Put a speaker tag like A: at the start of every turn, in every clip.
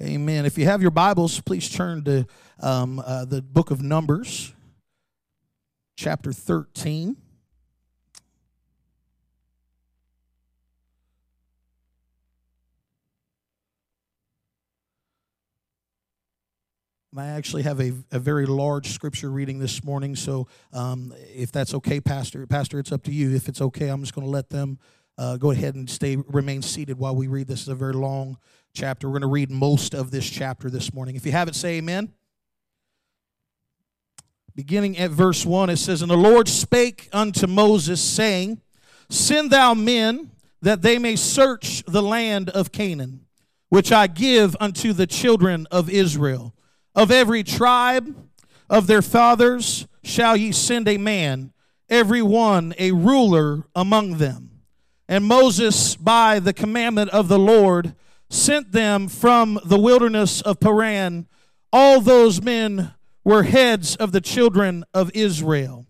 A: Amen. If you have your Bibles, please turn to um, uh, the book of Numbers, chapter 13. I actually have a, a very large scripture reading this morning, so um, if that's okay, Pastor, Pastor, it's up to you. If it's okay, I'm just going to let them uh, go ahead and stay, remain seated while we read. This is a very long chapter. We're going to read most of this chapter this morning. If you have it, say Amen. Beginning at verse one, it says, "And the Lord spake unto Moses, saying, Send thou men that they may search the land of Canaan, which I give unto the children of Israel." Of every tribe of their fathers shall ye send a man, every one a ruler among them. And Moses, by the commandment of the Lord, sent them from the wilderness of Paran. All those men were heads of the children of Israel.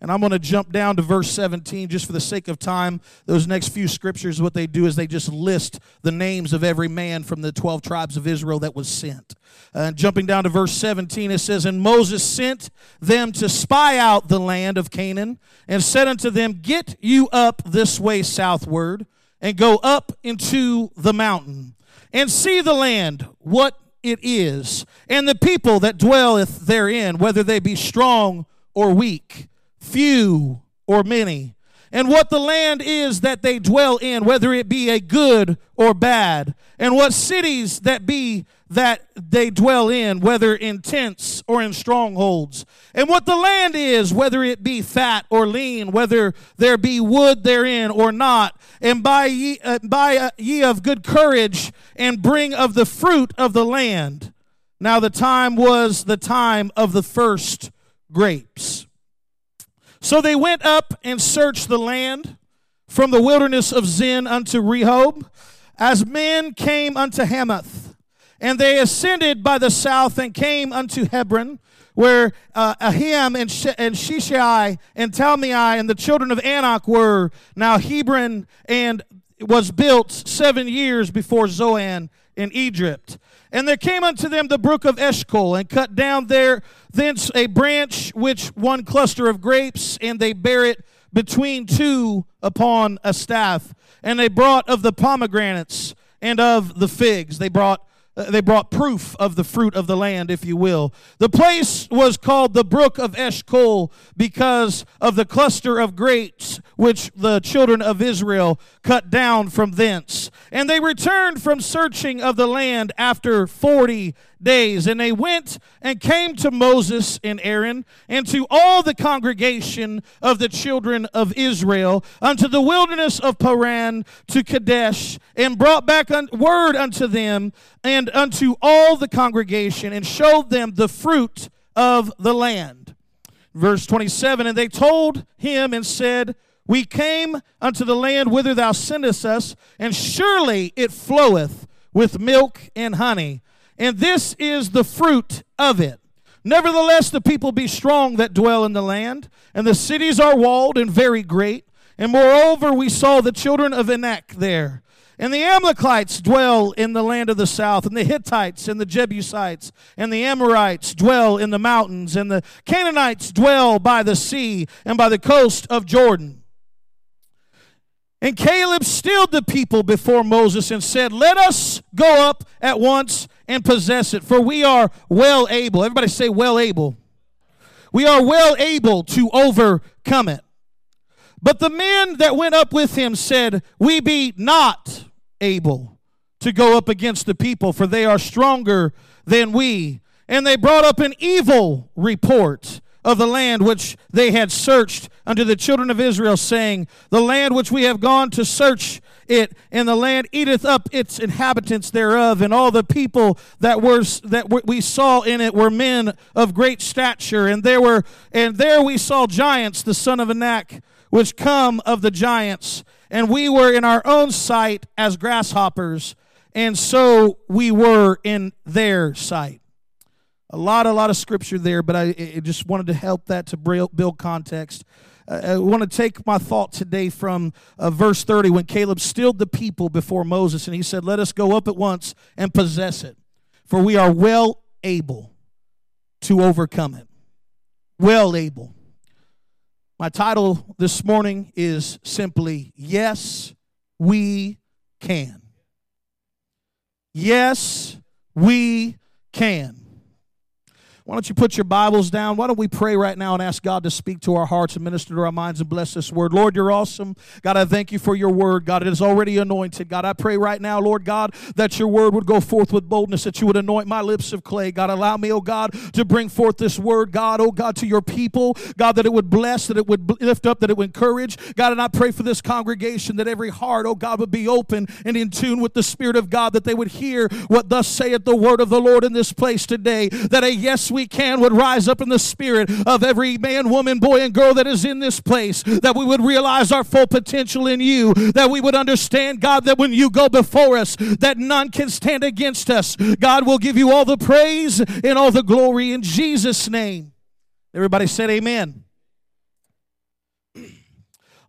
A: And I'm going to jump down to verse 17 just for the sake of time. Those next few scriptures, what they do is they just list the names of every man from the 12 tribes of Israel that was sent. Uh, jumping down to verse 17, it says, And Moses sent them to spy out the land of Canaan and said unto them, Get you up this way southward and go up into the mountain and see the land, what it is, and the people that dwelleth therein, whether they be strong or weak few or many, and what the land is that they dwell in, whether it be a good or bad, and what cities that be that they dwell in, whether in tents or in strongholds, and what the land is, whether it be fat or lean, whether there be wood therein or not, and buy ye, uh, buy uh, ye of good courage, and bring of the fruit of the land. Now the time was the time of the first grapes. So they went up and searched the land from the wilderness of Zin unto Rehob, as men came unto Hamath. And they ascended by the south and came unto Hebron, where uh, Ahiman and, Sh- and Sheshai and Talmai and the children of Anak were. Now Hebron and was built seven years before Zoan in Egypt. And there came unto them the brook of Eshcol, and cut down there thence a branch which one cluster of grapes, and they bare it between two upon a staff. And they brought of the pomegranates and of the figs. They brought Uh, they brought proof of the fruit of the land, if you will. The place was called the brook of Eshcol because of the cluster of grapes which the children of Israel cut down from thence. And they returned from searching of the land after forty days. And they went and came to Moses and Aaron and to all the congregation of the children of Israel unto the wilderness of Paran to Kadesh and brought back word unto them and unto all the congregation and showed them the fruit of the land. Verse 27 And they told him and said, We came unto the land whither thou sendest us, and surely it floweth with milk and honey and this is the fruit of it. Nevertheless, the people be strong that dwell in the land, and the cities are walled and very great. And moreover, we saw the children of Anak there. And the Amalekites dwell in the land of the south, and the Hittites and the Jebusites and the Amorites dwell in the mountains, and the Canaanites dwell by the sea and by the coast of Jordan. And Caleb stilled the people before Moses and said, Let us go up at once and possess it, for we are well able. Everybody say, well able. We are well able to overcome it. But the men that went up with him said, We be not able to go up against the people, for they are stronger than we. And they brought up an evil report of the land which they had searched unto the children of Israel, saying, The land which we have gone to search it, and the land eateth up its inhabitants thereof, and all the people that were that we saw in it were men of great stature, and there were and there we saw giants, the son of Anak, which come of the giants, and we were in our own sight as grasshoppers, and so we were in their sight. A lot, a lot of scripture there, but I, I just wanted to help that to build context. Uh, I want to take my thought today from uh, verse 30 when Caleb stilled the people before Moses and he said, Let us go up at once and possess it. for we are well able to overcome it. Well able. My title this morning is simply Yes, We Can. Yes, we can. Why don't you put your Bibles down? Why don't we pray right now and ask God to speak to our hearts and minister to our minds and bless this word? Lord, you're awesome. God, I thank you for your word. God, it is already anointed. God, I pray right now, Lord God, that your word would go forth with boldness, that you would anoint my lips of clay. God, allow me, oh God, to bring forth this word, God, oh God, to your people. God, that it would bless, that it would lift up, that it would encourage. God, and I pray for this congregation that every heart, oh God, would be open and in tune with the Spirit of God, that they would hear what thus saith the word of the Lord in this place today. That a yes, we can would rise up in the spirit of every man, woman, boy, and girl that is in this place, that we would realize our full potential in you, that we would understand, God, that when you go before us, that none can stand against us. God will give you all the praise and all the glory in Jesus' name. Everybody said amen.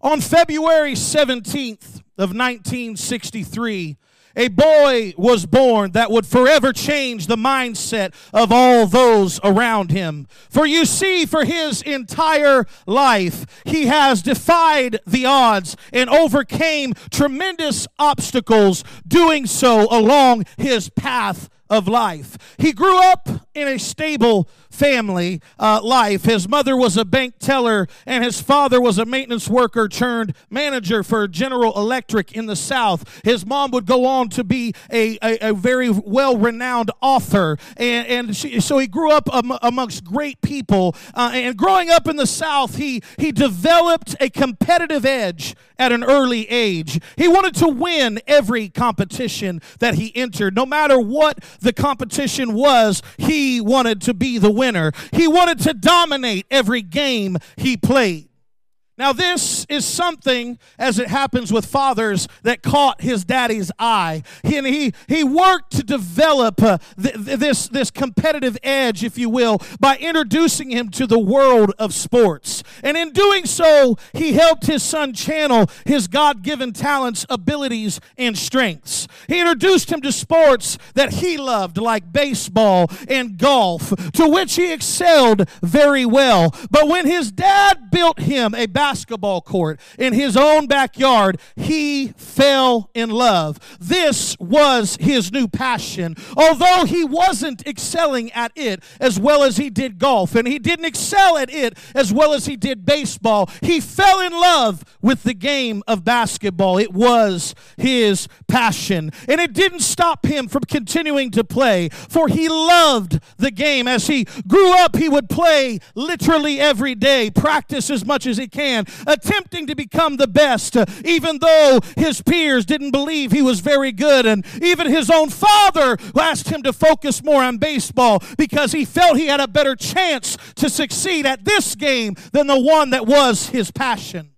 A: On February 17th of 1963, a boy was born that would forever change the mindset of all those around him. For you see, for his entire life, he has defied the odds and overcame tremendous obstacles, doing so along his path of life. He grew up in a stable family uh, life. His mother was a bank teller, and his father was a maintenance worker turned manager for General Electric in the South. His mom would go on to be a, a, a very well renowned author, and, and she, so he grew up am, amongst great people. Uh, and growing up in the South, he, he developed a competitive edge at an early age. He wanted to win every competition that he entered, no matter what the competition was, he wanted to be the winner. He wanted to dominate every game he played. Now, this is something, as it happens with fathers, that caught his daddy's eye. He, and he, he worked to develop uh, th- this, this competitive edge, if you will, by introducing him to the world of sports. And in doing so, he helped his son channel his God given talents, abilities, and strengths. He introduced him to sports that he loved, like baseball and golf, to which he excelled very well. But when his dad built him a basketball court in his own backyard, he fell in love. This was his new passion. Although he wasn't excelling at it as well as he did golf, and he didn't excel at it as well as he did baseball, he fell in love with the game of basketball. It was his passion. And it didn't stop him from continuing to play, for he loved the game. As he grew up, he would play literally every day, practice as much as he can attempting to become the best, uh, even though his peers didn't believe he was very good. And even his own father asked him to focus more on baseball because he felt he had a better chance to succeed at this game than the one that was his passion.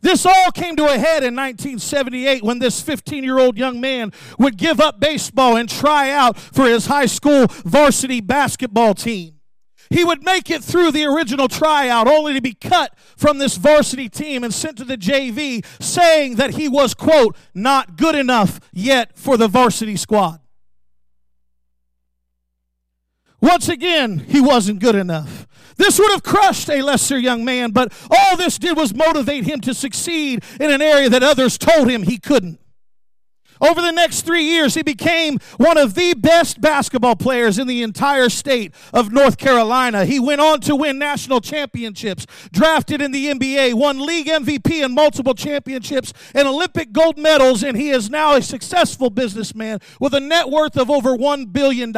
A: This all came to a head in 1978 when this 15 year old young man would give up baseball and try out for his high school varsity basketball team. He would make it through the original tryout only to be cut from this varsity team and sent to the JV saying that he was, quote, not good enough yet for the varsity squad. Once again, he wasn't good enough. This would have crushed a lesser young man, but all this did was motivate him to succeed in an area that others told him he couldn't. Over the next three years, he became one of the best basketball players in the entire state of North Carolina. He went on to win national championships, drafted in the NBA, won league MVP and multiple championships and Olympic gold medals, and he is now a successful businessman with a net worth of over $1 billion.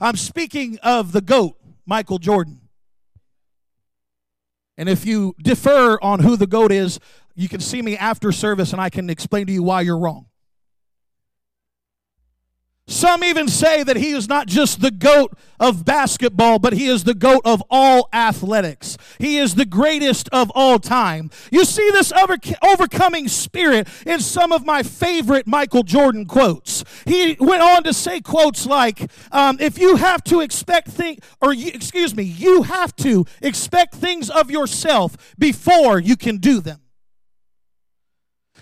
A: I'm speaking of the GOAT, Michael Jordan. And if you defer on who the GOAT is, you can see me after service and I can explain to you why you're wrong. Some even say that he is not just the GOAT of basketball, but he is the GOAT of all athletics. He is the greatest of all time. You see this over- overcoming spirit in some of my favorite Michael Jordan quotes. He went on to say quotes like, um, if you have to expect things, or you, excuse me, you have to expect things of yourself before you can do them.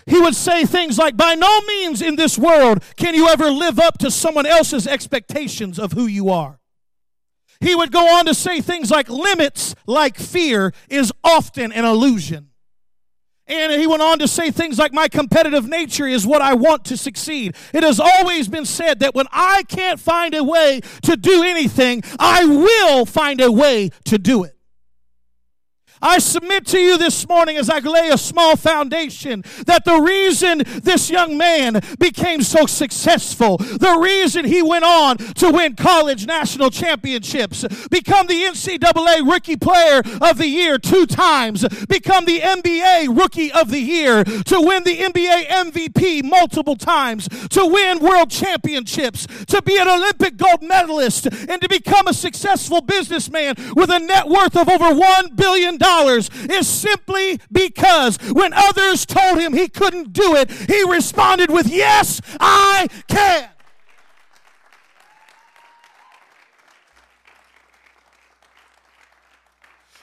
A: He would say things like, By no means in this world can you ever live up to someone else's expectations of who you are. He would go on to say things like, Limits, like fear, is often an illusion. And he went on to say things like, My competitive nature is what I want to succeed. It has always been said that when I can't find a way to do anything, I will find a way to do it. I submit to you this morning as I lay a small foundation that the reason this young man became so successful, the reason he went on to win college national championships, become the NCAA Rookie Player of the Year two times, become the NBA Rookie of the Year, to win the NBA MVP multiple times, to win world championships, to be an Olympic gold medalist, and to become a successful businessman with a net worth of over $1 billion is simply because when others told him he couldn't do it, he responded with, Yes, I can.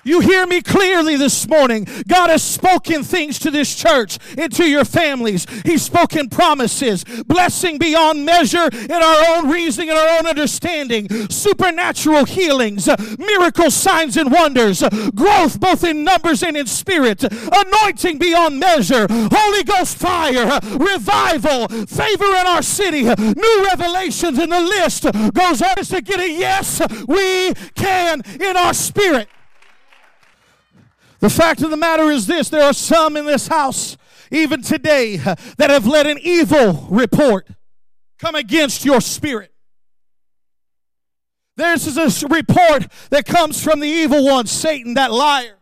A: You hear me clearly this morning. God has spoken things to this church and to your families. He's spoken promises, blessing beyond measure in our own reasoning and our own understanding, supernatural healings, miracles, signs, and wonders, growth both in numbers and in spirit, anointing beyond measure, Holy Ghost fire, revival, favor in our city, new revelations, and the list. Goes on to get a yes, we can in our spirit. The fact of the matter is this there are some in this house, even today, that have let an evil report come against your spirit. This is a report that comes from the evil one, Satan, that liar.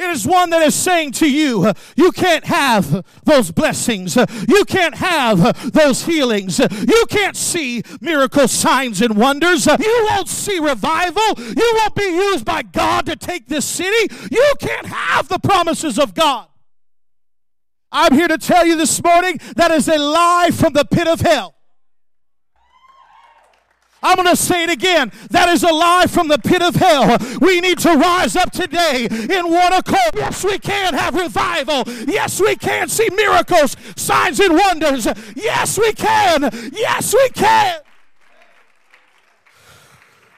A: It is one that is saying to you, you can't have those blessings. You can't have those healings. You can't see miracle signs and wonders. You won't see revival. You won't be used by God to take this city. You can't have the promises of God. I'm here to tell you this morning that is a lie from the pit of hell. I'm going to say it again. That is a lie from the pit of hell. We need to rise up today in one accord. Yes, we can have revival. Yes, we can see miracles, signs, and wonders. Yes, we can. Yes, we can.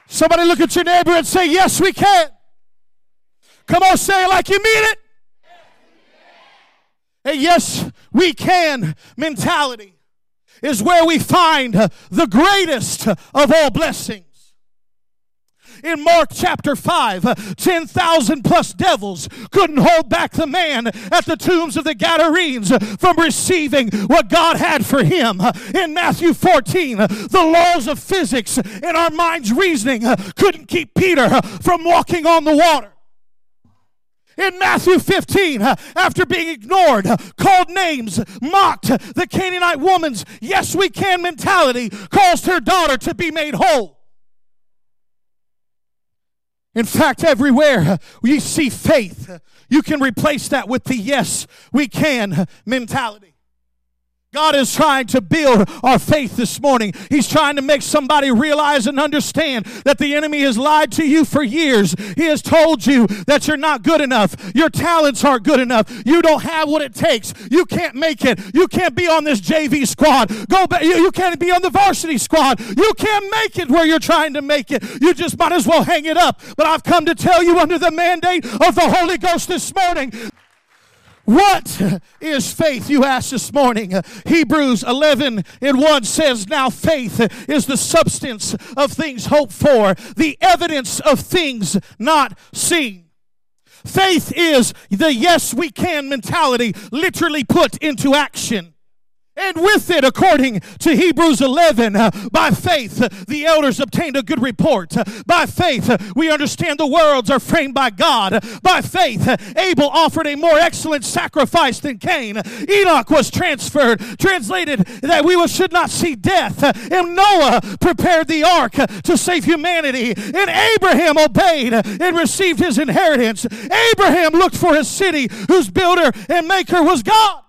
A: Somebody look at your neighbor and say, Yes, we can. Come on, say it like you mean it. A yes, we can mentality is where we find the greatest of all blessings. In Mark chapter 5, 10,000 plus devils couldn't hold back the man at the tombs of the Gadarenes from receiving what God had for him. In Matthew 14, the laws of physics and our mind's reasoning couldn't keep Peter from walking on the water. In Matthew 15, uh, after being ignored, called names, mocked, the Canaanite woman's yes we can mentality caused her daughter to be made whole. In fact, everywhere you see faith, you can replace that with the yes we can mentality. God is trying to build our faith this morning. He's trying to make somebody realize and understand that the enemy has lied to you for years. He has told you that you're not good enough. Your talents aren't good enough. You don't have what it takes. You can't make it. You can't be on this JV squad. Go back. You, you can't be on the varsity squad. You can't make it where you're trying to make it. You just might as well hang it up. But I've come to tell you under the mandate of the Holy Ghost this morning what is faith, you ask this morning? Hebrews 11 and 1 says, Now faith is the substance of things hoped for, the evidence of things not seen. Faith is the yes, we can mentality literally put into action. And with it, according to Hebrews 11, uh, by faith, uh, the elders obtained a good report. Uh, by faith, we understand the worlds are framed by God. By faith, Abel offered a more excellent sacrifice than Cain. Enoch was transferred, translated that we should not see death. And Noah prepared the ark to save humanity. And Abraham obeyed and received his inheritance. Abraham looked for his city whose builder and maker was God.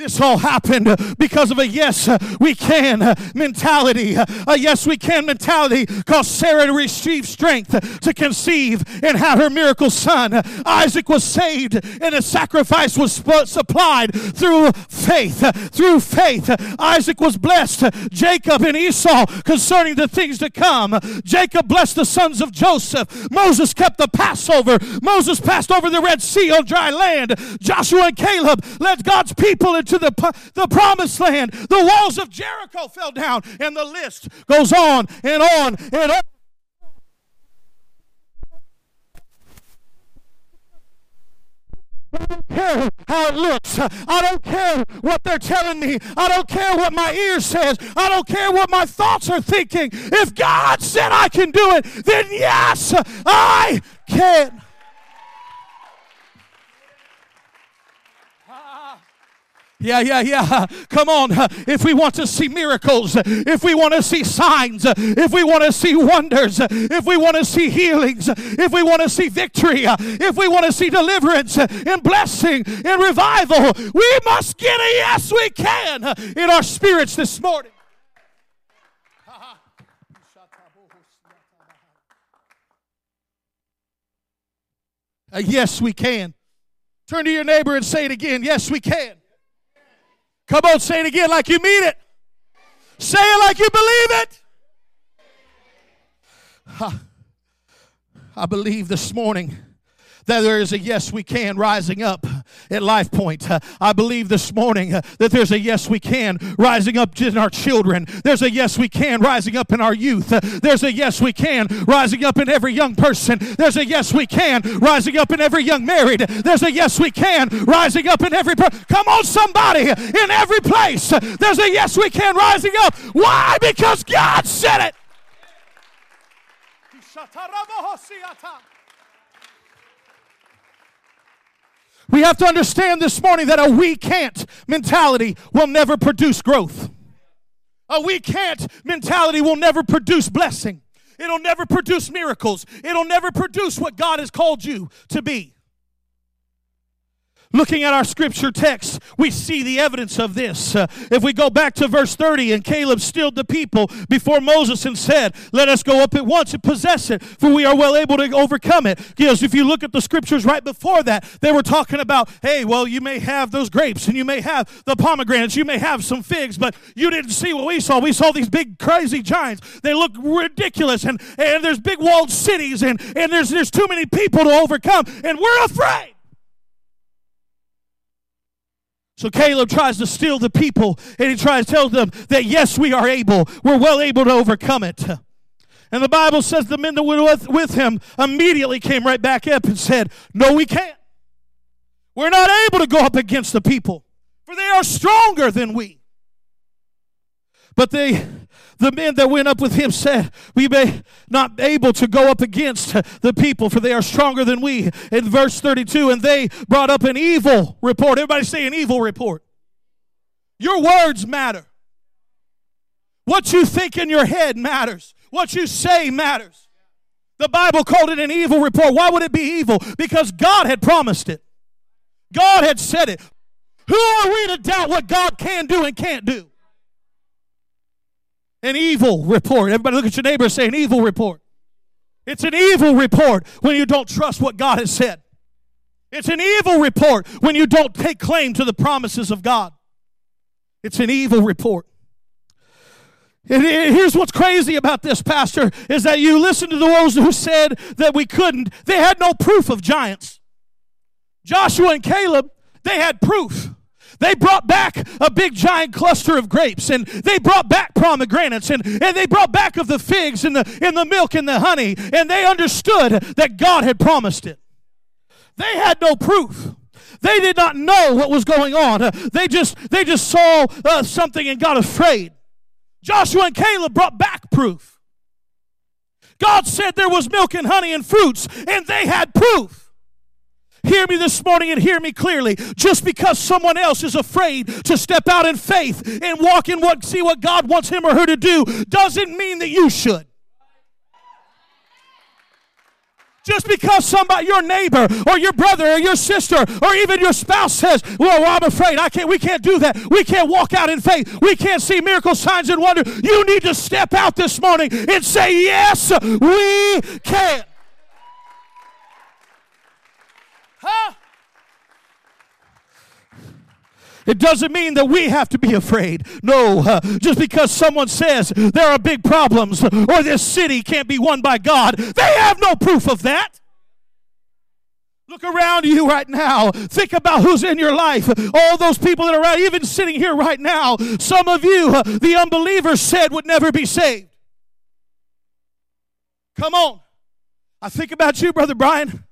A: This all happened because of a yes, we can mentality. A yes, we can mentality caused Sarah to receive strength to conceive and have her miracle son. Isaac was saved and a sacrifice was supplied through faith. Through faith, Isaac was blessed. Jacob and Esau concerning the things to come. Jacob blessed the sons of Joseph. Moses kept the Passover. Moses passed over the Red Sea on dry land. Joshua and Caleb led God's people into to the, the promised land. The walls of Jericho fell down, and the list goes on and on and on. I don't care how it looks. I don't care what they're telling me. I don't care what my ear says. I don't care what my thoughts are thinking. If God said I can do it, then yes, I can. Yeah, yeah, yeah. Come on. If we want to see miracles, if we want to see signs, if we want to see wonders, if we want to see healings, if we want to see victory, if we want to see deliverance and blessing and revival, we must get a yes, we can in our spirits this morning. Uh, yes, we can. Turn to your neighbor and say it again. Yes, we can. Come on, say it again like you mean it. Say it like you believe it. I believe this morning that there is a yes we can rising up at Life Point. Uh, I believe this morning uh, that there's a yes we can rising up in our children. There's a yes we can rising up in our youth. Uh, there's a yes we can rising up in every young person. There's a yes we can rising up in every young married. There's a yes we can rising up in every per- come on somebody in every place. There's a yes we can rising up. Why? Because God said it. We have to understand this morning that a we can't mentality will never produce growth. A we can't mentality will never produce blessing. It'll never produce miracles. It'll never produce what God has called you to be. Looking at our scripture text, we see the evidence of this. Uh, if we go back to verse 30, and Caleb stilled the people before Moses and said, Let us go up at once and possess it, for we are well able to overcome it. Because if you look at the scriptures right before that, they were talking about, hey, well, you may have those grapes and you may have the pomegranates, you may have some figs, but you didn't see what we saw. We saw these big, crazy giants. They look ridiculous, and, and there's big walled cities, and, and there's, there's too many people to overcome, and we're afraid. So Caleb tries to steal the people and he tries to tell them that yes, we are able. We're well able to overcome it. And the Bible says the men that were with, him immediately came right back up and said, No, we can't. We're not able to go up against the people, for they are stronger than we. But they the men that went up with him said, We may not be able to go up against the people, for they are stronger than we. In verse 32, and they brought up an evil report. Everybody say an evil report. Your words matter. What you think in your head matters. What you say matters. The Bible called it an evil report. Why would it be evil? Because God had promised it. God had said it. Who are we to doubt what God can do and can't do? An evil report. Everybody look at your neighbor say, an evil report. It's an evil report when you don't trust what God has said. It's an evil report when you don't take claim to the promises of God. It's an evil report. And here's what's crazy about this, Pastor, is that you listen to those who said that we couldn't. They had no proof of giants. Joshua and Caleb, they had proof. They brought back a big giant cluster of grapes and they brought back pomegranates and, and they brought back of the figs and the, and the milk and the honey and they understood that God had promised it. They had no proof. They did not know what was going on. Uh, they just they just saw uh, something and got afraid. Joshua and Caleb brought back proof. God said there was milk and honey and fruits, and they had proof. Hear me this morning and hear me clearly. Just because someone else is afraid to step out in faith and walk in what see what God wants him or her to do doesn't mean that you should. Just because somebody, your neighbor or your brother or your sister or even your spouse says, "Well, I'm afraid I can't. We can't do that. We can't walk out in faith. We can't see miracle signs and wonder." You need to step out this morning and say, "Yes, we can." Huh? It doesn't mean that we have to be afraid. No, uh, just because someone says there are big problems or this city can't be won by God, they have no proof of that. Look around you right now. Think about who's in your life. All those people that are around, even sitting here right now. Some of you, uh, the unbelievers said would never be saved. Come on. I think about you, Brother Brian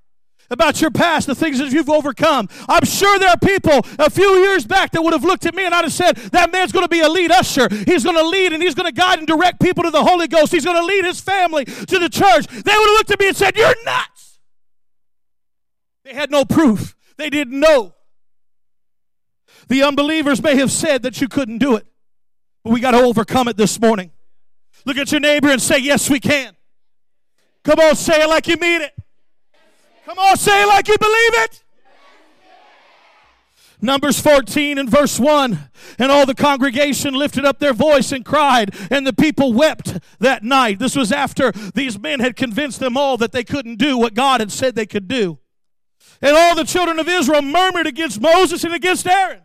A: about your past, the things that you've overcome. I'm sure there are people a few years back that would have looked at me and I'd have said, That man's going to be a lead usher. He's going to lead and he's going to guide and direct people to the Holy Ghost. He's going to lead his family to the church. They would have looked at me and said, You're nuts. They had no proof, they didn't know. The unbelievers may have said that you couldn't do it, but we got to overcome it this morning. Look at your neighbor and say, Yes, we can. Come on, say it like you mean it. Come on, say it like you believe it. Numbers 14 and verse 1. And all the congregation lifted up their voice and cried, and the people wept that night. This was after these men had convinced them all that they couldn't do what God had said they could do. And all the children of Israel murmured against Moses and against Aaron.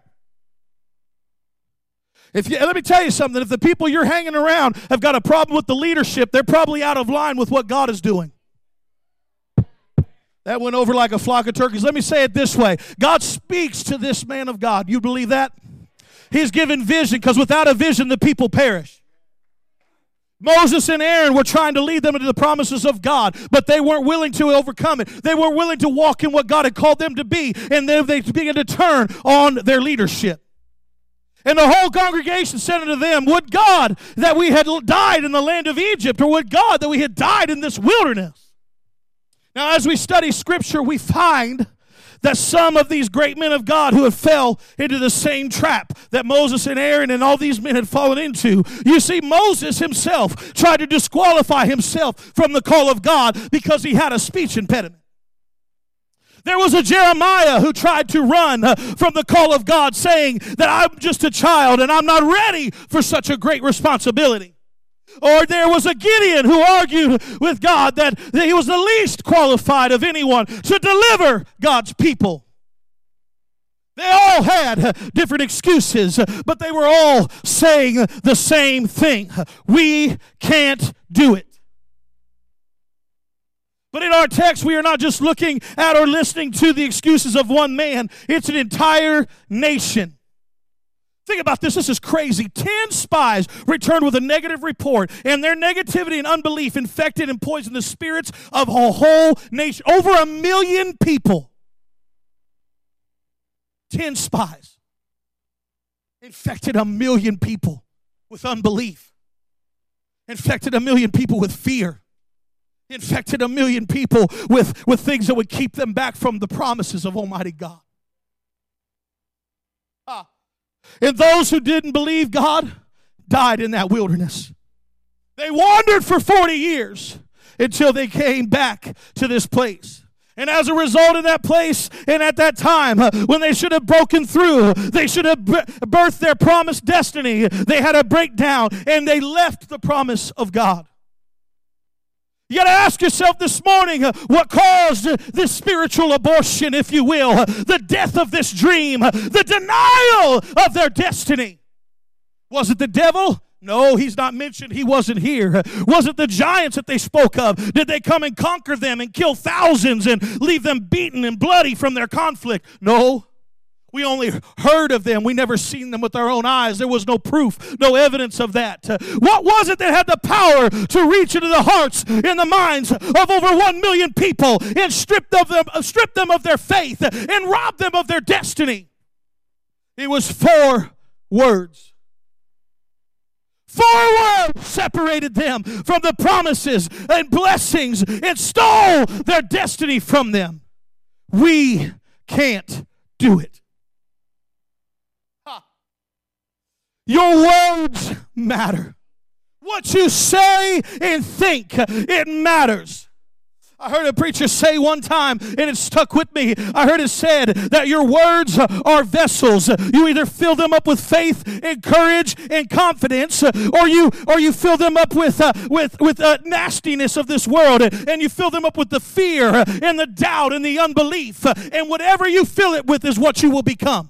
A: If you, let me tell you something, if the people you're hanging around have got a problem with the leadership, they're probably out of line with what God is doing. That went over like a flock of turkeys. Let me say it this way God speaks to this man of God. You believe that? He's given vision because without a vision, the people perish. Moses and Aaron were trying to lead them into the promises of God, but they weren't willing to overcome it. They weren't willing to walk in what God had called them to be, and then they began to turn on their leadership. And the whole congregation said unto them, Would God that we had died in the land of Egypt, or would God that we had died in this wilderness? Now, as we study Scripture, we find that some of these great men of God who have fell into the same trap that Moses and Aaron and all these men had fallen into. You see, Moses himself tried to disqualify himself from the call of God because he had a speech impediment. There was a Jeremiah who tried to run uh, from the call of God, saying that I'm just a child and I'm not ready for such a great responsibility. Or there was a Gideon who argued with God that, he was the least qualified of anyone to deliver God's people. They all had different excuses, but they were all saying the same thing We can't do it. But in our text, we are not just looking at or listening to the excuses of one man, it's an entire nation. Think about this. This is crazy. Ten spies returned with a negative report, and their negativity and unbelief infected and poisoned the spirits of a whole nation. Over a million people. Ten spies infected a million people with unbelief, infected a million people with fear, infected a million people with, with things that would keep them back from the promises of Almighty God. Ah. And those who didn't believe God died in that wilderness. They wandered for 40 years until they came back to this place. And as a result of that place and at that time, uh, when they should have broken through, they should have birthed their promised destiny, they had a breakdown and they left the promise of God. You got to ask yourself this morning uh, what caused this spiritual abortion, if you will, the death of this dream, the denial of their destiny. Was it the devil? No, he's not mentioned. He wasn't here. Was it the giants that they spoke of? Did they come and conquer them and kill thousands and leave them beaten and bloody from their conflict? No. We only heard of them. We never seen them with our own eyes. There was no proof, no evidence of that. What was it that had the power to reach into the hearts and the minds of over one million people and strip them, uh, strip them of their faith and rob them of their destiny? It was four words. Four words separated them from the promises and blessings and stole their destiny from them. We can't do it. Your words matter. What you say and think, it matters. I heard a preacher say one time, and it stuck with me. I heard it said that your words are vessels. You either fill them up with faith and courage and confidence, or you or you fill them up with uh, with with uh, nastiness of this world, and you fill them up with the fear and the doubt and the unbelief. And whatever you fill it with is what you will become.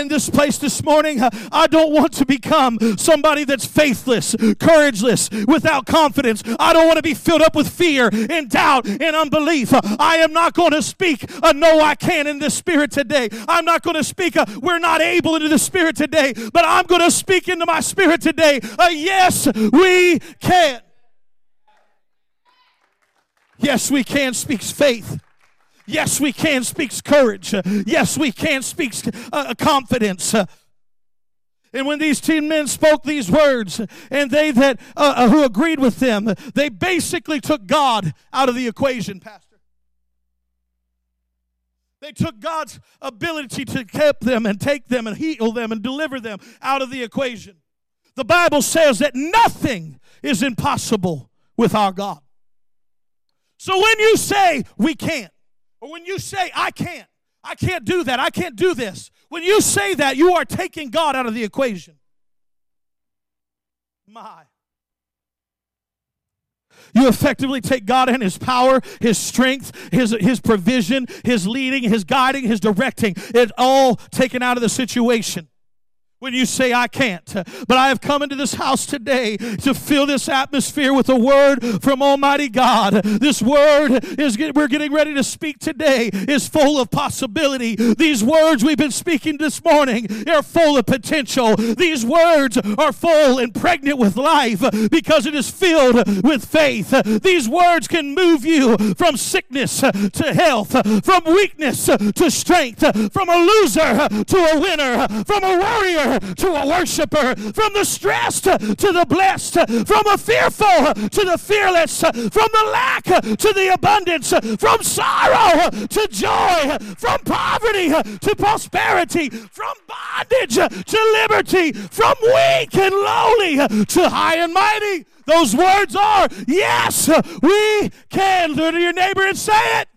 A: In this place this morning, I don't want to become somebody that's faithless, courageless, without confidence. I don't want to be filled up with fear and doubt and unbelief. I am not going to speak a no, I can't in the spirit today. I'm not going to speak a we're not able into the spirit today, but I'm going to speak into my spirit today a yes, we can. Yes, we can speaks faith. Yes, we can speaks courage. Yes, we can speaks uh, confidence. And when these ten men spoke these words, and they that uh, uh, who agreed with them, they basically took God out of the equation, Pastor. They took God's ability to keep them and take them and heal them and deliver them out of the equation. The Bible says that nothing is impossible with our God. So when you say we can't, or when you say, I can't, I can't do that, I can't do this, when you say that, you are taking God out of the equation. My. You effectively take God and His power, His strength, His, His provision, His leading, His guiding, His directing. It's all taken out of the situation when you say I can't. But I have come into this house today to fill this atmosphere with a word from Almighty God. This word is we're getting ready to speak today is full of possibility. These words we've been speaking this morning are full of potential. These words are full and pregnant with life because it is filled with faith. These words can move you from sickness to health, from weakness to strength, from a loser to a winner, from a warrior to a worshiper, from the stressed to the blessed, from a fearful to the fearless, from the lack to the abundance, from sorrow to joy, from poverty to prosperity, from bondage to liberty, from weak and lowly to high and mighty. Those words are yes, we can. Turn to your neighbor and say it.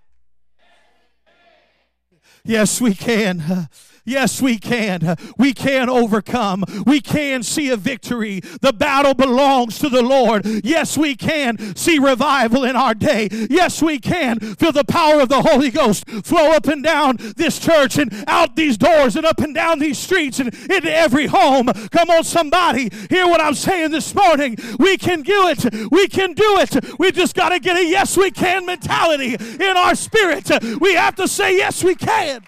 A: Yes, we can. Yes, we can. We can overcome. We can see a victory. The battle belongs to the Lord. Yes, we can see revival in our day. Yes, we can feel the power of the Holy Ghost flow up and down this church and out these doors and up and down these streets and into every home. Come on, somebody, hear what I'm saying this morning. We can do it. We can do it. We just got to get a yes, we can mentality in our spirit. We have to say, yes, we can.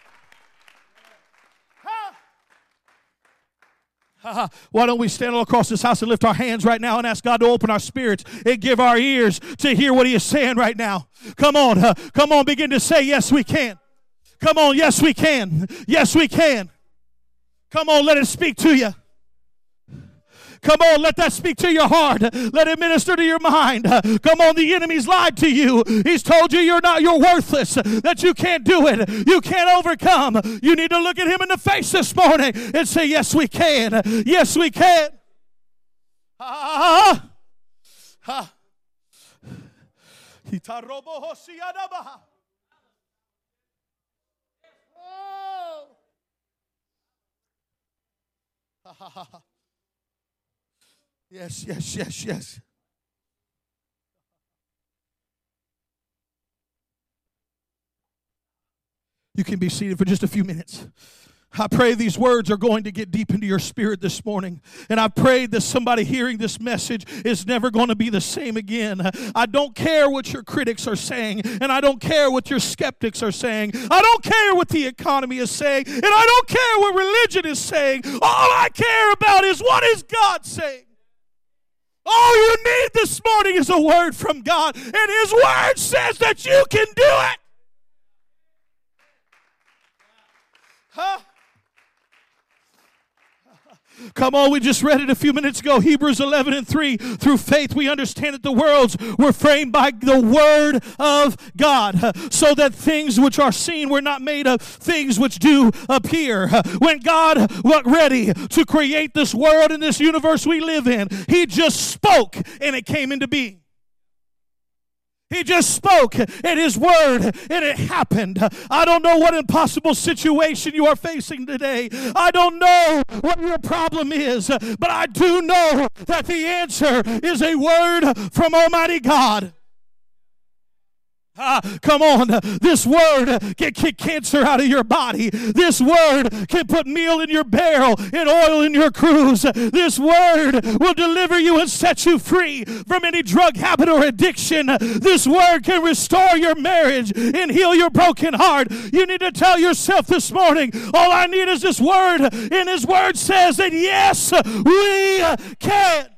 A: Why don't we stand all across this house and lift our hands right now and ask God to open our spirits and give our ears to hear what He is saying right now? Come on, uh, come on, begin to say, Yes, we can. Come on, yes, we can. Yes, we can. Come on, let it speak to you. Come on, let that speak to your heart. Let it minister to your mind. Come on, the enemy's lied to you. He's told you you're not, you're worthless, that you can't do it. You can't overcome. You need to look at him in the face this morning and say, Yes, we can. Yes, we can. Ah, ah. Oh. Yes, yes, yes, yes. You can be seated for just a few minutes. I pray these words are going to get deep into your spirit this morning. And I pray that somebody hearing this message is never going to be the same again. I don't care what your critics are saying, and I don't care what your skeptics are saying. I don't care what the economy is saying, and I don't care what religion is saying. All I care about is what is God saying. All you need this morning is a word from God, and His word says that you can do it. Huh? Come on, we just read it a few minutes ago. Hebrews 11 and 3. Through faith, we understand that the worlds were framed by the Word of God, so that things which are seen were not made of things which do appear. When God was ready to create this world and this universe we live in, He just spoke and it came into being. He just spoke in His word and it happened. I don't know what impossible situation you are facing today. I don't know what your problem is, but I do know that the answer is a word from Almighty God. Ah, come on. This word can kick cancer out of your body. This word can put meal in your barrel and oil in your cruse. This word will deliver you and set you free from any drug habit or addiction. This word can restore your marriage and heal your broken heart. You need to tell yourself this morning, all I need is this word. And his word says that yes, we can.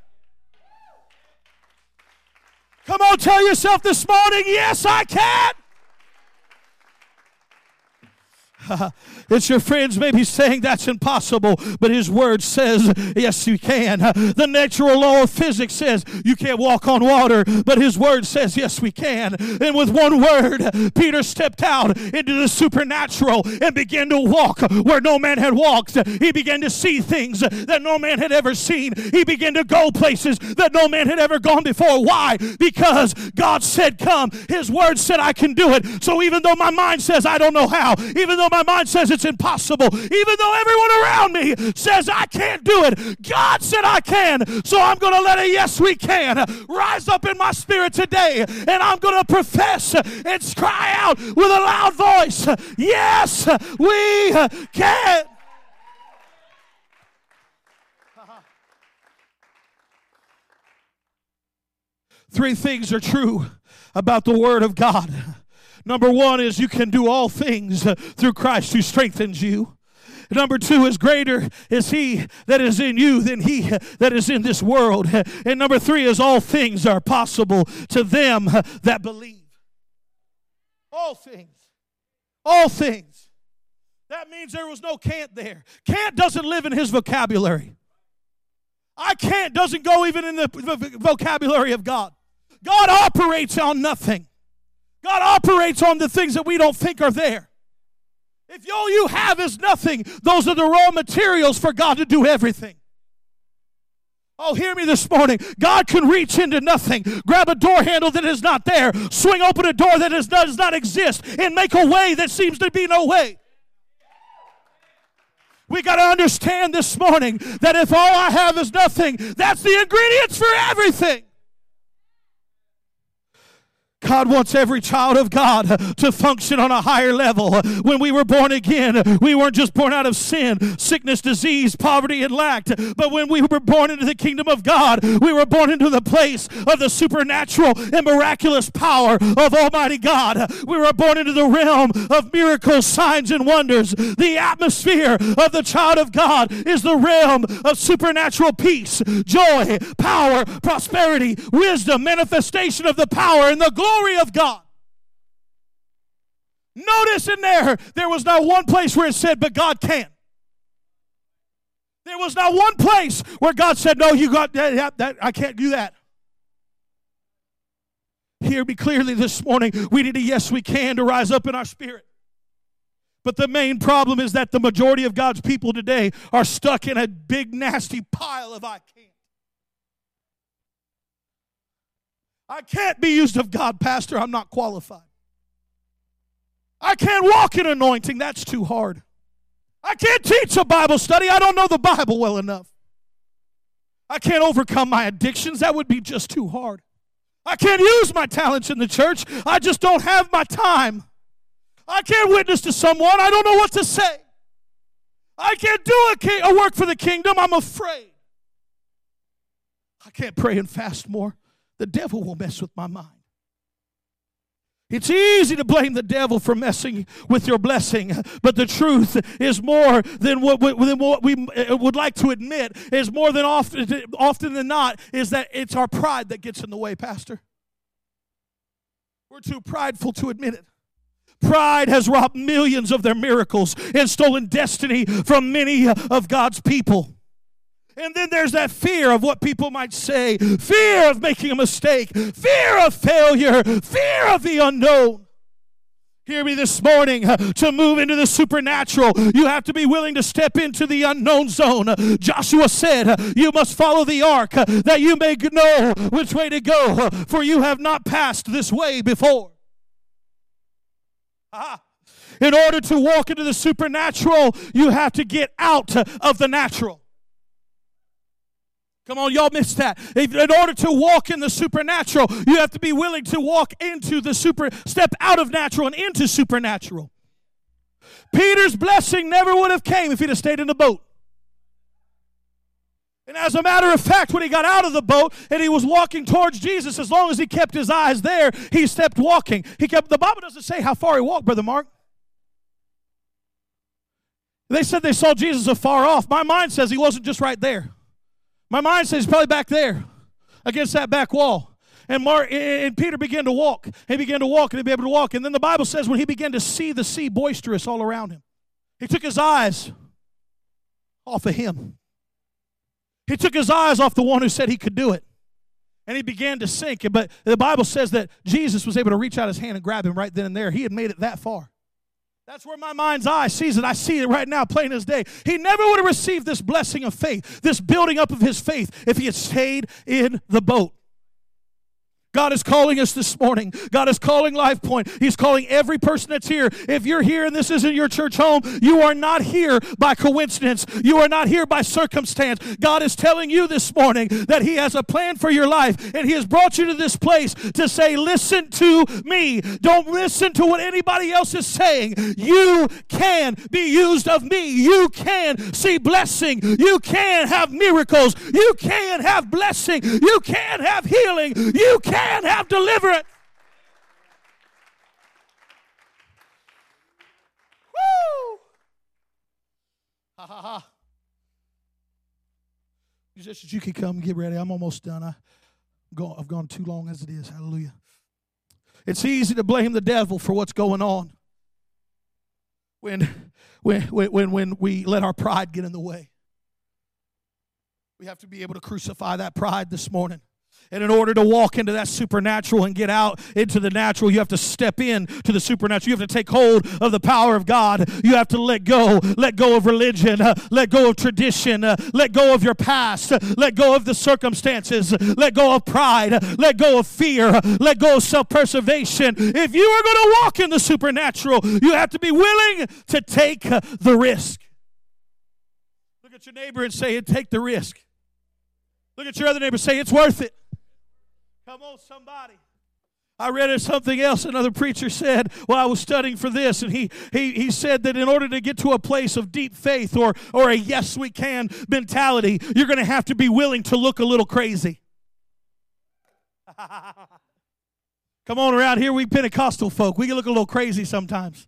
A: Come on, tell yourself this morning, yes, I can. it's your friends maybe saying that's impossible, but His Word says, yes, you can. The natural law of physics says you can't walk on water, but His Word says, yes, we can. And with one word, Peter stepped out into the supernatural and began to walk where no man had walked. He began to see things that no man had ever seen. He began to go places that no man had ever gone before. Why? Because God said, Come. His Word said, I can do it. So even though my mind says, I don't know how, even though my mind says it's impossible, even though everyone around me says I can't do it, God said I can. So I'm going to let a yes, we can rise up in my spirit today, and I'm going to profess and cry out with a loud voice, Yes, we can. Three things are true about the Word of God. Number one is you can do all things through Christ who strengthens you. Number two is greater is he that is in you than he that is in this world. And number three is all things are possible to them that believe. All things. All things. That means there was no can't there. Can't doesn't live in his vocabulary. I can't doesn't go even in the vocabulary of God. God operates on nothing. God operates on the things that we don't think are there. If all you have is nothing, those are the raw materials for God to do everything. Oh, hear me this morning. God can reach into nothing, grab a door handle that is not there, swing open a door that is, does not exist, and make a way that seems to be no way. We got to understand this morning that if all I have is nothing, that's the ingredients for everything. God wants every child of God to function on a higher level. When we were born again, we weren't just born out of sin, sickness, disease, poverty, and lack. But when we were born into the kingdom of God, we were born into the place of the supernatural and miraculous power of Almighty God. We were born into the realm of miracles, signs, and wonders. The atmosphere of the child of God is the realm of supernatural peace, joy, power, prosperity, wisdom, manifestation of the power, and the glory glory of God. Notice in there, there was not one place where it said, but God can. There was not one place where God said, no, you got that, that, that I can't do that. Hear me clearly this morning. We need a yes, we can to rise up in our spirit. But the main problem is that the majority of God's people today are stuck in a big, nasty pile of I can't. I can't be used of God, Pastor. I'm not qualified. I can't walk in anointing. That's too hard. I can't teach a Bible study. I don't know the Bible well enough. I can't overcome my addictions. That would be just too hard. I can't use my talents in the church. I just don't have my time. I can't witness to someone. I don't know what to say. I can't do a, king, a work for the kingdom. I'm afraid. I can't pray and fast more the devil will mess with my mind. It's easy to blame the devil for messing with your blessing, but the truth is more than what, than what we uh, would like to admit. Is more than often, often than not, is that it's our pride that gets in the way, Pastor. We're too prideful to admit it. Pride has robbed millions of their miracles and stolen destiny from many of God's people. And then there's that fear of what people might say, fear of making a mistake, fear of failure, fear of the unknown. Hear me this morning. To move into the supernatural, you have to be willing to step into the unknown zone. Joshua said, You must follow the ark that you may know which way to go, for you have not passed this way before. Ah. In order to walk into the supernatural, you have to get out of the natural. Come on, y'all missed that. In order to walk in the supernatural, you have to be willing to walk into the super, step out of natural and into supernatural. Peter's blessing never would have came if he'd have stayed in the boat. And as a matter of fact, when he got out of the boat and he was walking towards Jesus, as long as he kept his eyes there, he stepped walking. He kept the Bible doesn't say how far he walked, Brother Mark. They said they saw Jesus afar off. My mind says he wasn't just right there. My mind says probably back there against that back wall. And Mark and Peter began to walk. He began to walk and he'd be able to walk. And then the Bible says when he began to see the sea boisterous all around him, he took his eyes off of him. He took his eyes off the one who said he could do it. And he began to sink. But the Bible says that Jesus was able to reach out his hand and grab him right then and there. He had made it that far. That's where my mind's eye sees it. I see it right now, plain as day. He never would have received this blessing of faith, this building up of his faith, if he had stayed in the boat. God is calling us this morning. God is calling Life Point. He's calling every person that's here. If you're here and this isn't your church home, you are not here by coincidence. You are not here by circumstance. God is telling you this morning that He has a plan for your life and He has brought you to this place to say, Listen to me. Don't listen to what anybody else is saying. You can be used of me. You can see blessing. You can have miracles. You can have blessing. You can have healing. You can can have deliverance. Woo! Ha ha ha. Musicians, you can come get ready. I'm almost done. I, I've gone too long as it is. Hallelujah. It's easy to blame the devil for what's going on when, when, when, when we let our pride get in the way. We have to be able to crucify that pride this morning. And in order to walk into that supernatural and get out into the natural, you have to step in to the supernatural. You have to take hold of the power of God. You have to let go. Let go of religion. Uh, let go of tradition. Uh, let go of your past. Uh, let go of the circumstances. Let go of pride. Let go of fear. Let go of self preservation. If you are going to walk in the supernatural, you have to be willing to take the risk. Look at your neighbor and say, Take the risk. Look at your other neighbor and say, It's worth it. Come on, somebody. I read something else another preacher said while I was studying for this, and he, he, he said that in order to get to a place of deep faith or, or a yes we can mentality, you're going to have to be willing to look a little crazy. Come on around here, we Pentecostal folk, we can look a little crazy sometimes.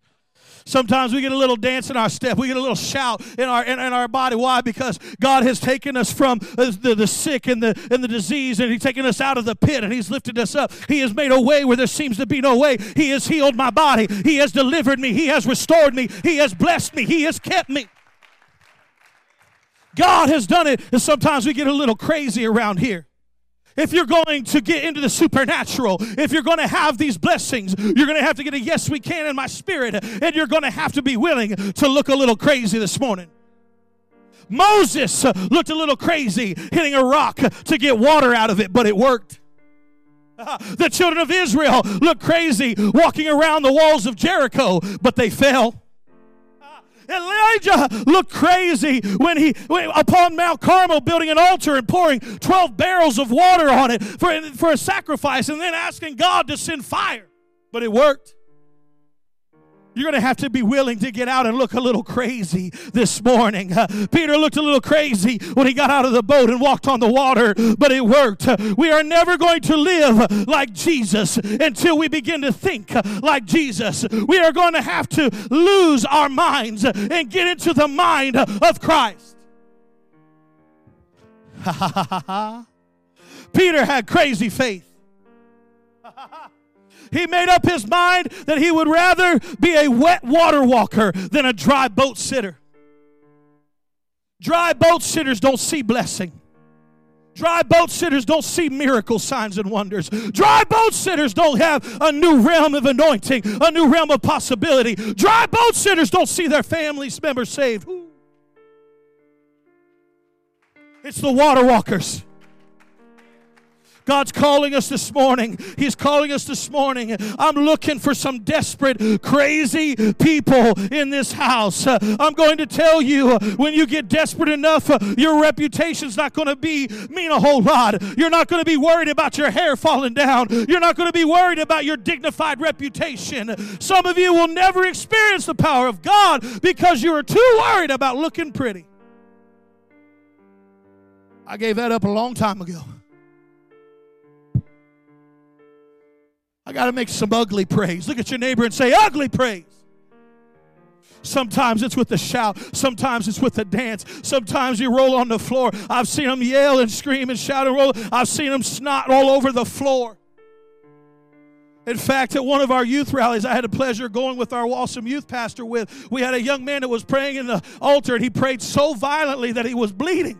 A: Sometimes we get a little dance in our step. We get a little shout in our in, in our body. Why? Because God has taken us from uh, the, the sick and the and the disease, and He's taken us out of the pit, and He's lifted us up. He has made a way where there seems to be no way. He has healed my body. He has delivered me. He has restored me. He has blessed me. He has kept me. God has done it. And sometimes we get a little crazy around here. If you're going to get into the supernatural, if you're going to have these blessings, you're going to have to get a yes, we can in my spirit, and you're going to have to be willing to look a little crazy this morning. Moses looked a little crazy hitting a rock to get water out of it, but it worked. The children of Israel looked crazy walking around the walls of Jericho, but they fell. Elijah looked crazy when he upon Mount Carmel building an altar and pouring 12 barrels of water on it for, for a sacrifice and then asking God to send fire. But it worked. You're going to have to be willing to get out and look a little crazy this morning. Uh, Peter looked a little crazy when he got out of the boat and walked on the water, but it worked. We are never going to live like Jesus until we begin to think like Jesus. We are going to have to lose our minds and get into the mind of Christ. Peter had crazy faith. He made up his mind that he would rather be a wet water walker than a dry boat sitter. Dry boat sitters don't see blessing. Dry boat sitters don't see miracle signs and wonders. Dry boat sitters don't have a new realm of anointing, a new realm of possibility. Dry boat sitters don't see their families members saved. It's the water walkers. God's calling us this morning. He's calling us this morning. I'm looking for some desperate, crazy people in this house. I'm going to tell you when you get desperate enough, your reputation's not going to be mean a whole lot. You're not going to be worried about your hair falling down. You're not going to be worried about your dignified reputation. Some of you will never experience the power of God because you are too worried about looking pretty. I gave that up a long time ago. I got to make some ugly praise. Look at your neighbor and say, ugly praise. Sometimes it's with the shout. Sometimes it's with the dance. Sometimes you roll on the floor. I've seen them yell and scream and shout and roll. I've seen them snot all over the floor. In fact, at one of our youth rallies, I had the pleasure going with our awesome youth pastor with. We had a young man that was praying in the altar, and he prayed so violently that he was bleeding.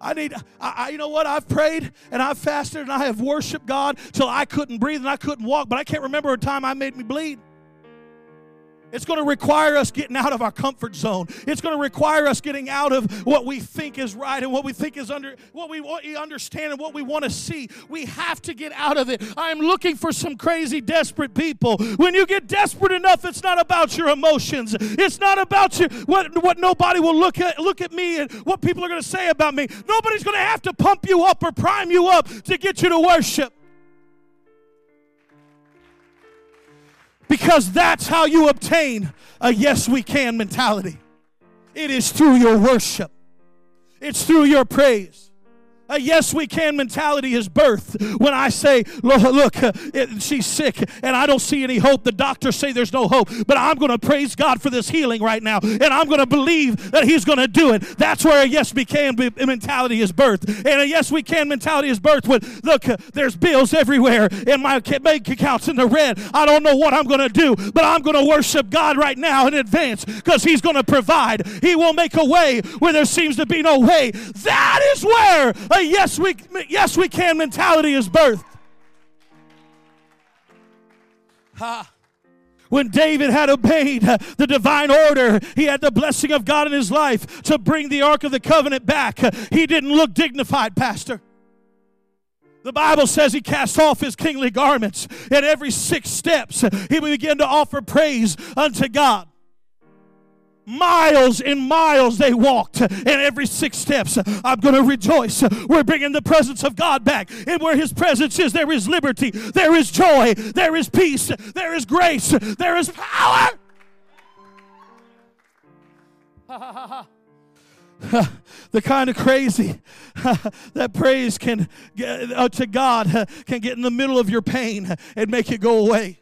A: I need, I, I, you know what? I've prayed and I've fasted and I have worshiped God till I couldn't breathe and I couldn't walk, but I can't remember a time I made me bleed. It's going to require us getting out of our comfort zone. It's going to require us getting out of what we think is right and what we think is under what we understand and what we want to see. We have to get out of it. I'm looking for some crazy desperate people. When you get desperate enough, it's not about your emotions. It's not about you what what nobody will look at look at me and what people are going to say about me. Nobody's going to have to pump you up or prime you up to get you to worship. Because that's how you obtain a yes, we can mentality. It is through your worship, it's through your praise. A yes, we can mentality is birth. When I say, look, it, she's sick and I don't see any hope, the doctors say there's no hope, but I'm going to praise God for this healing right now and I'm going to believe that He's going to do it. That's where a yes, we can mentality is birth. And a yes, we can mentality is birth when, look, there's bills everywhere and my bank account's in the red. I don't know what I'm going to do, but I'm going to worship God right now in advance because He's going to provide. He will make a way where there seems to be no way. That is where a yes we yes we can mentality is birthed. Ha. When David had obeyed uh, the divine order, he had the blessing of God in his life to bring the Ark of the Covenant back. He didn't look dignified, Pastor. The Bible says he cast off his kingly garments. At every six steps, he began to offer praise unto God. Miles and miles they walked, and every six steps, I'm going to rejoice. We're bringing the presence of God back. And where His presence is, there is liberty, there is joy, there is peace, there is grace, there is power. the kind of crazy that praise can uh, to God can get in the middle of your pain and make it go away.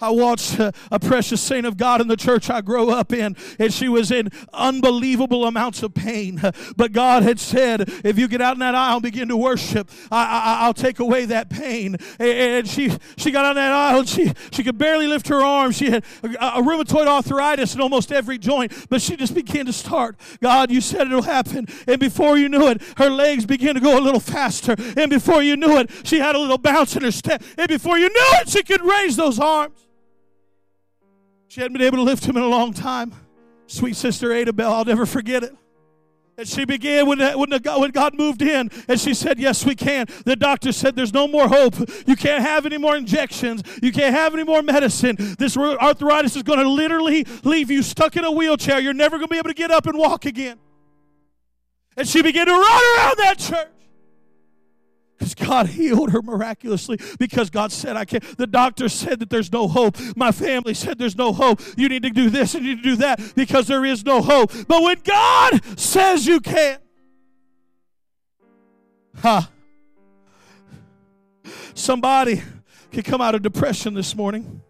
A: I watched a, a, precious saint of God in the church I grew up in, and she was in unbelievable amounts of pain. But God had said, if you get out in that aisle and begin to worship, I, will take away that pain. And she she got on that aisle, and she, she could barely lift her arms. She had a, a rheumatoid arthritis in almost every joint, but she just began to start. God, you said it'll happen. And before you knew it, her legs began to go a little faster. And before you knew it, she had a little bounce in her step. And before you knew it, she could raise those arms. She hadn't been able to lift him in a long time. Sweet sister Ada Bell, I'll never forget it. And she began when, when, the, when God moved in, and she said, Yes, we can. The doctor said, There's no more hope. You can't have any more injections. You can't have any more medicine. This arthritis is going to literally leave you stuck in a wheelchair. You're never going to be able to get up and walk again. And she began to run around that church. Because God healed her miraculously. Because God said, I can't. The doctor said that there's no hope. My family said there's no hope. You need to do this and you need to do that because there is no hope. But when God says you can, ha. Somebody could come out of depression this morning.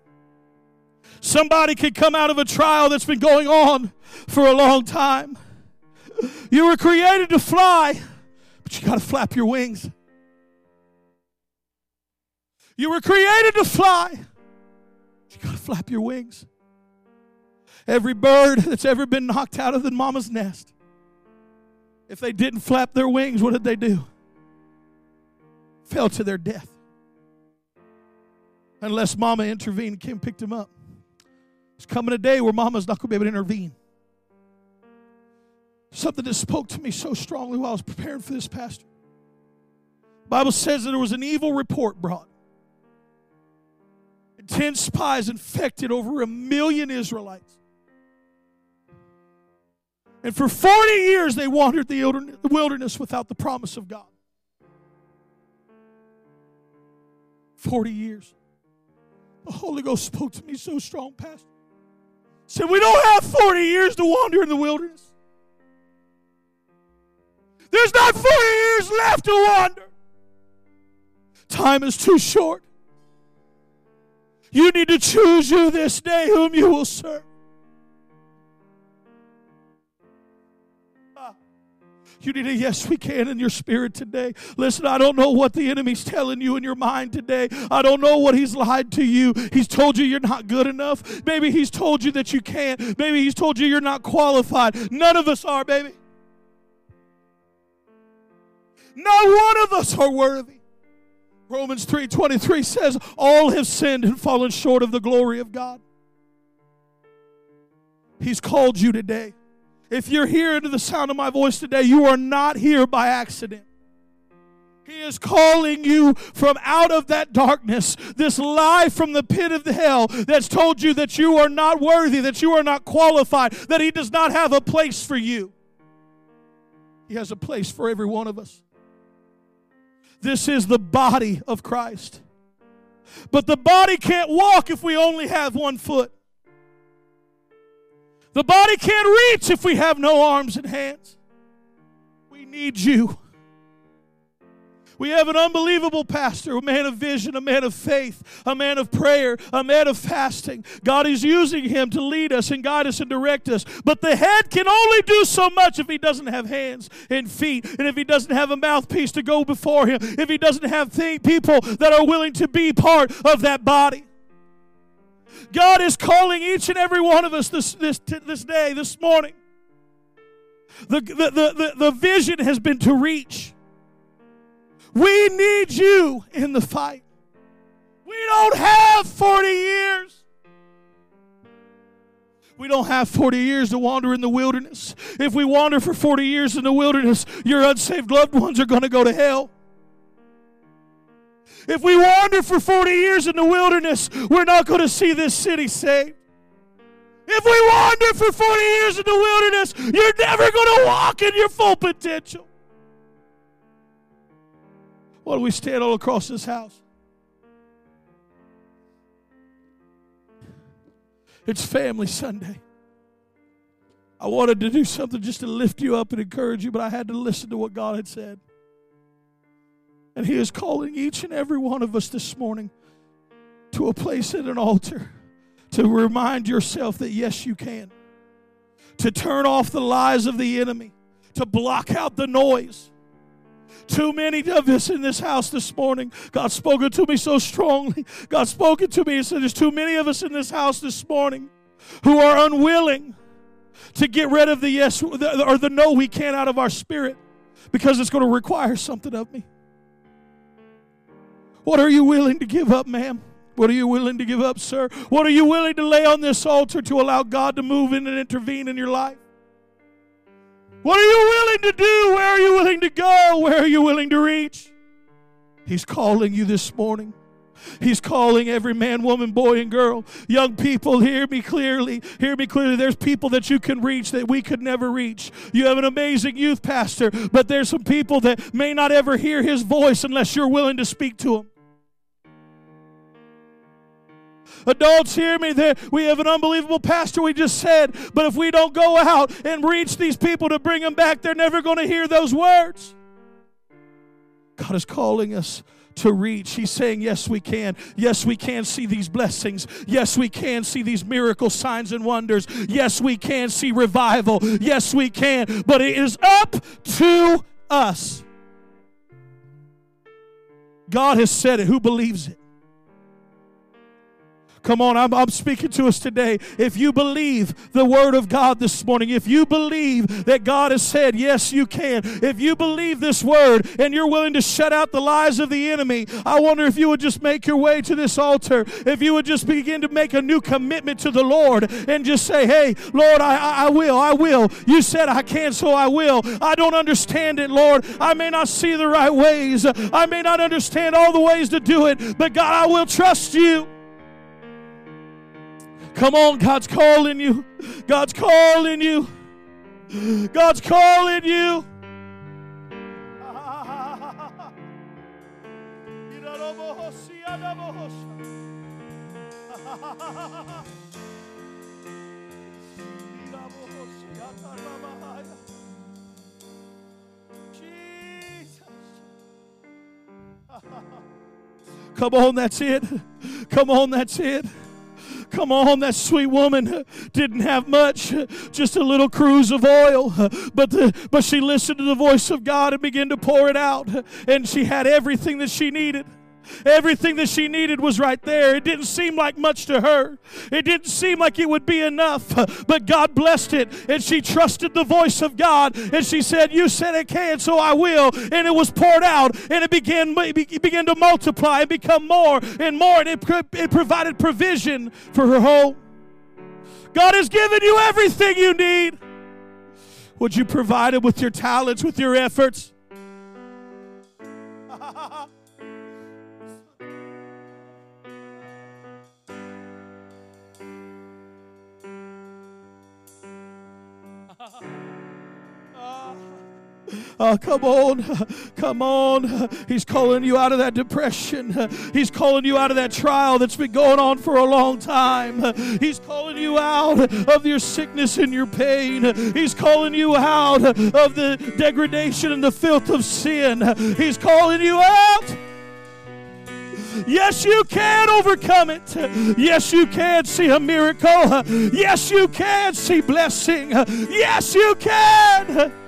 A: Somebody could come out of a trial that's been going on for a long time. You were created to fly, but you got to flap your wings. You were created to fly. You got to flap your wings. Every bird that's ever been knocked out of the mama's nest If they didn't flap their wings, what did they do? Fell to their death. Unless mama intervened and picked him up. It's coming a day where mama's not going to be able to intervene. Something that spoke to me so strongly while I was preparing for this pastor. Bible says that there was an evil report brought. And ten spies infected over a million Israelites. And for 40 years they wandered the wilderness without the promise of God. 40 years. The Holy Ghost spoke to me so strong, Pastor. Said, We don't have 40 years to wander in the wilderness. There's not 40 years left to wander. Time is too short. You need to choose you this day whom you will serve. You need a yes, we can in your spirit today. Listen, I don't know what the enemy's telling you in your mind today. I don't know what he's lied to you. He's told you you're not good enough. Maybe he's told you that you can't. Maybe he's told you you're not qualified. None of us are, baby. Not one of us are worthy. Romans 3:23 says all have sinned and fallen short of the glory of God. He's called you today. If you're here under the sound of my voice today, you are not here by accident. He is calling you from out of that darkness, this lie from the pit of the hell that's told you that you are not worthy, that you are not qualified, that He does not have a place for you. He has a place for every one of us. This is the body of Christ. But the body can't walk if we only have one foot. The body can't reach if we have no arms and hands. We need you. We have an unbelievable pastor, a man of vision, a man of faith, a man of prayer, a man of fasting. God is using him to lead us and guide us and direct us. But the head can only do so much if he doesn't have hands and feet, and if he doesn't have a mouthpiece to go before him, if he doesn't have th- people that are willing to be part of that body. God is calling each and every one of us this, this, this day, this morning. The, the, the, the, the vision has been to reach. We need you in the fight. We don't have 40 years. We don't have 40 years to wander in the wilderness. If we wander for 40 years in the wilderness, your unsaved loved ones are going to go to hell. If we wander for 40 years in the wilderness, we're not going to see this city saved. If we wander for 40 years in the wilderness, you're never going to walk in your full potential. Do we stand all across this house? It's Family Sunday. I wanted to do something just to lift you up and encourage you, but I had to listen to what God had said. And He is calling each and every one of us this morning to a place at an altar to remind yourself that yes, you can. To turn off the lies of the enemy, to block out the noise. Too many of us in this house this morning, God spoken to me so strongly. God spoken to me and said, There's too many of us in this house this morning who are unwilling to get rid of the yes or the no we can out of our spirit because it's going to require something of me. What are you willing to give up, ma'am? What are you willing to give up, sir? What are you willing to lay on this altar to allow God to move in and intervene in your life? What are you willing to do? Where are you willing to go? Where are you willing to reach? He's calling you this morning. He's calling every man, woman, boy, and girl. Young people, hear me clearly. Hear me clearly. There's people that you can reach that we could never reach. You have an amazing youth pastor, but there's some people that may not ever hear his voice unless you're willing to speak to him. Adults, hear me. There, we have an unbelievable pastor, we just said. But if we don't go out and reach these people to bring them back, they're never going to hear those words. God is calling us to reach. He's saying, Yes, we can. Yes, we can see these blessings. Yes, we can see these miracle signs and wonders. Yes, we can see revival. Yes, we can. But it is up to us. God has said it. Who believes it? Come on, I'm, I'm speaking to us today. If you believe the word of God this morning, if you believe that God has said, yes, you can, if you believe this word and you're willing to shut out the lies of the enemy, I wonder if you would just make your way to this altar, if you would just begin to make a new commitment to the Lord and just say, hey, Lord, I, I, I will, I will. You said I can, so I will. I don't understand it, Lord. I may not see the right ways, I may not understand all the ways to do it, but God, I will trust you. Come on, God's calling you. God's calling you. God's calling you. Come on, that's it. Come on, that's it. Come on, that sweet woman didn't have much, just a little cruse of oil, but the, but she listened to the voice of God and began to pour it out, and she had everything that she needed. Everything that she needed was right there. It didn't seem like much to her. It didn't seem like it would be enough, but God blessed it. And she trusted the voice of God. And she said, You said it can, so I will. And it was poured out and it began, it began to multiply and become more and more. And it, it provided provision for her home. God has given you everything you need. Would you provide it with your talents, with your efforts? Oh, come on. Come on. He's calling you out of that depression. He's calling you out of that trial that's been going on for a long time. He's calling you out of your sickness and your pain. He's calling you out of the degradation and the filth of sin. He's calling you out. Yes, you can overcome it. Yes, you can see a miracle. Yes, you can see blessing. Yes, you can.